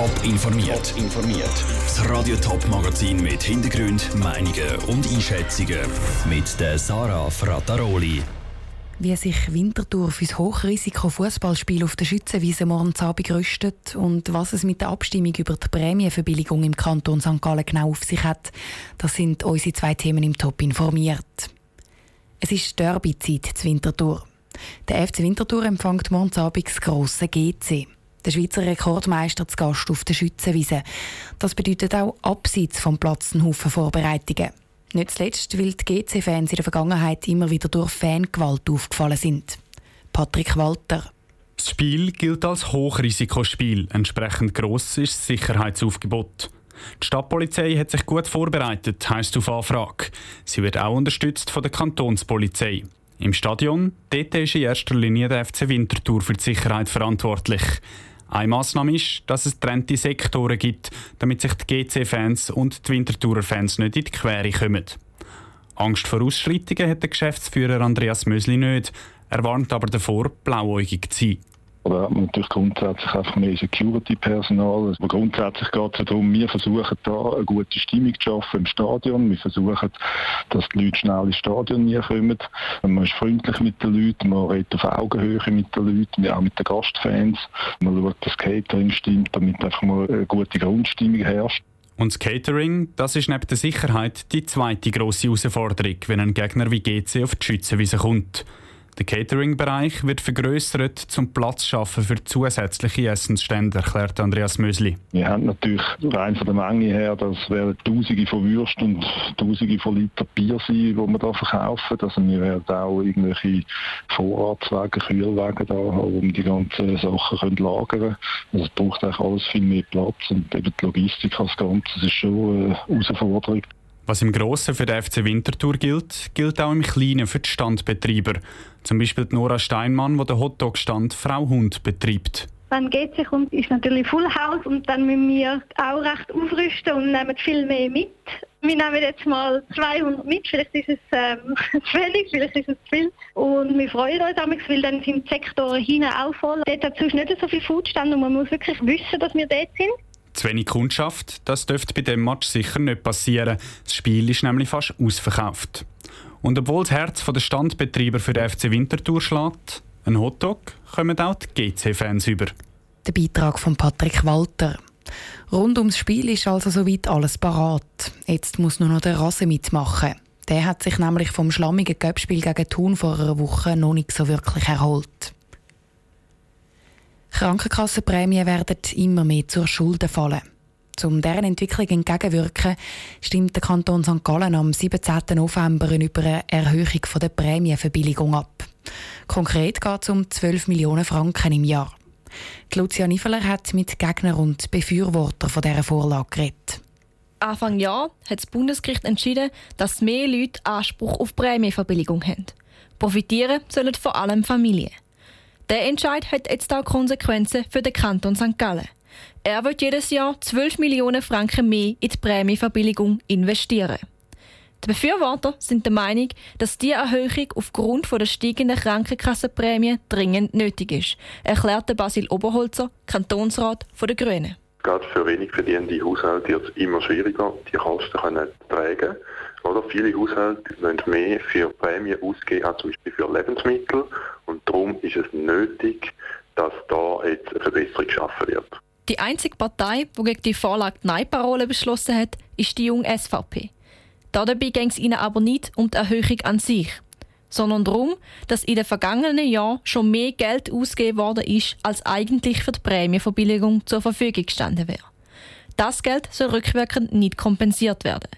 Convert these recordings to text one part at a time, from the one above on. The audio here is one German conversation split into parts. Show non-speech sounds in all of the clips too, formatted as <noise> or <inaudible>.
Top informiert. informiert. Das Radio Top Magazin mit Hintergrund, Meinungen und Einschätzungen mit der Sarah Frataroli. Wie sich Winterthur für das Hochrisiko-Fußballspiel auf der Schützenwiese morgen Abend rüstet und was es mit der Abstimmung über die Prämienverbilligung im Kanton St. Gallen genau auf sich hat, das sind unsere zwei Themen im Top informiert. Es ist Derby-Zeit zu Winterthur. Der FC Winterthur empfängt morgen Abend das grosse GC. Der Schweizer Rekordmeister zu Gast auf der Schützenwiese. Das bedeutet auch abseits vom Platz einen Haufen Vorbereitungen. Nicht zuletzt, weil die GC-Fans in der Vergangenheit immer wieder durch Fangewalt aufgefallen sind. Patrick Walter. Das Spiel gilt als Hochrisikospiel. Entsprechend gross ist das Sicherheitsaufgebot. Die Stadtpolizei hat sich gut vorbereitet, heisst auf Anfrage. Sie wird auch unterstützt von der Kantonspolizei. Im Stadion, dort ist in erster Linie der FC Winterthur für die Sicherheit verantwortlich. Eine Massnahme ist, dass es trennte Sektoren gibt, damit sich die GC-Fans und die Winterthurer Fans nicht in die Quere kommen. Angst vor Ausschreitungen hat der Geschäftsführer Andreas Mösli nicht. Er warnt aber davor, blauäugig zu sein. Oder hat man natürlich grundsätzlich einfach mehr Security-Personal. Also grundsätzlich geht es darum, wir versuchen da eine gute Stimmung zu schaffen im Stadion. Wir versuchen, dass die Leute schnell ins Stadion kommen. Man ist freundlich mit den Leuten, man redet auf Augenhöhe mit den Leuten, auch mit den Gastfans. Man schaut, dass das Catering stimmt, damit einfach mal eine gute Grundstimmung herrscht. Und das Catering, das ist neben der Sicherheit die zweite grosse Herausforderung, wenn ein Gegner wie GC auf die Schützenwiese kommt. Der Catering-Bereich wird vergrößert, zum Platz schaffen für zusätzliche Essensstände, erklärt Andreas Mösli. Wir haben natürlich rein von der Menge her, das werden Tausende von Würsten und Tausende von Liter Bier sein, die wir hier verkaufen. Also wir werden auch irgendwelche Vorratswagen, Kühlwagen da haben, wir die ganzen Sachen können lagern. Also es braucht eigentlich alles viel mehr Platz und eben die Logistik als Ganzes ist schon eine Herausforderung. Was im Grossen für den FC Winterthur gilt, gilt auch im Kleinen für die Standbetreiber. Zum Beispiel Nora Steinmann, die den Hotdog-Stand Frau Hund betreibt. Wenn geht sich und ist natürlich Full House und dann müssen wir auch recht aufrüsten und nehmen viel mehr mit. Wir nehmen jetzt mal 200 mit, vielleicht ist es ähm, <laughs> zu wenig, vielleicht ist es zu viel. Und wir freuen uns damit, weil dann sind die Sektoren hinten auch voll. Dort hat es nicht so viele Foodstände und man muss wirklich wissen, dass wir dort sind. Zu wenig Kundschaft, das dürfte bei dem Match sicher nicht passieren. Das Spiel ist nämlich fast ausverkauft. Und obwohl das Herz der Standbetreiber für den FC Winterthur schlägt, ein Hotdog, kommen auch die GC-Fans über. Der Beitrag von Patrick Walter. Rund ums Spiel ist also soweit alles parat. Jetzt muss nur noch der Rasse mitmachen. Der hat sich nämlich vom schlammigen Göppspiel gegen Thun vor einer Woche noch nicht so wirklich erholt. Krankenkassenprämien werden immer mehr zur Schulden fallen. Um deren Entwicklung entgegenwirken, stimmt der Kanton St. Gallen am 17. November über eine Erhöhung der Prämienverbilligung ab. Konkret geht es um 12 Millionen Franken im Jahr. Die Lucia Niveler hat mit Gegnern und Befürwortern von dieser Vorlage geredet. Anfang Jahr hat das Bundesgericht entschieden, dass mehr Leute Anspruch auf Prämienverbilligung haben. Profitieren sollen vor allem Familien. Der Entscheid hat jetzt auch Konsequenzen für den Kanton St. Gallen. Er wird jedes Jahr 12 Millionen Franken mehr in die Prämieverbilligung investieren. Die Befürworter sind der Meinung, dass diese Erhöhung aufgrund der steigenden Krankenkassenprämie dringend nötig ist, erklärte Basil Oberholzer, Kantonsrat der Grünen. Gerade für wenig verdienende Haushalte wird es immer schwieriger, die Kosten zu tragen. Oder viele Haushalte müssen mehr für Prämien ausgeben als zum Beispiel für Lebensmittel. Und darum ist es nötig, dass da jetzt eine Verbesserung geschaffen wird. Die einzige Partei, die gegen die Vorlage Nein-Parole beschlossen hat, ist die junge SVP. Dabei ging es ihnen aber nicht um die Erhöhung an sich, sondern darum, dass in den vergangenen Jahren schon mehr Geld ausgegeben worden ist, als eigentlich für die Prämienverbilligung zur Verfügung gestanden wäre. Das Geld soll rückwirkend nicht kompensiert werden.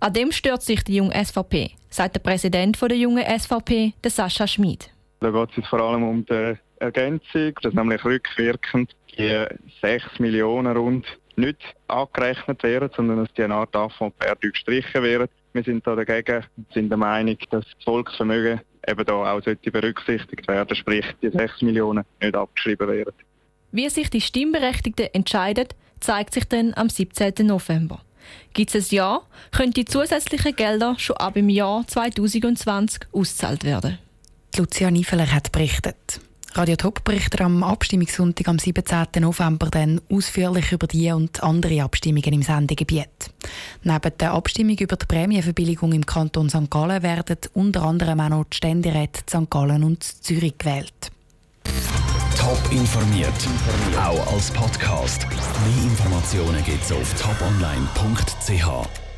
An dem stört sich die junge SVP, sagt der Präsident der jungen SVP, der Sascha Schmid. Da geht es vor allem um die Ergänzung, dass nämlich rückwirkend die 6 Millionen rund nicht angerechnet werden, sondern dass die eine Art Affront perdu gestrichen werden. Wir sind da dagegen und sind der Meinung, dass das Volksvermögen eben da auch sollte berücksichtigt werden, sprich die 6 Millionen nicht abgeschrieben werden. Wie sich die Stimmberechtigten entscheiden, zeigt sich dann am 17. November. Gibt es ein Ja, können die zusätzlichen Gelder schon ab im Jahr 2020 ausgezahlt werden. Lucia Niefeler hat berichtet. Radio Top berichtet am Abstimmungssonntag am 17. November dann ausführlich über die und andere Abstimmungen im Sendegebiet. Neben der Abstimmung über die Prämienverbilligung im Kanton St. Gallen werden unter anderem auch noch die Ständeräte St. Gallen und Zürich gewählt. Top informiert, auch als Podcast. Mehr Informationen gibt es auf toponline.ch.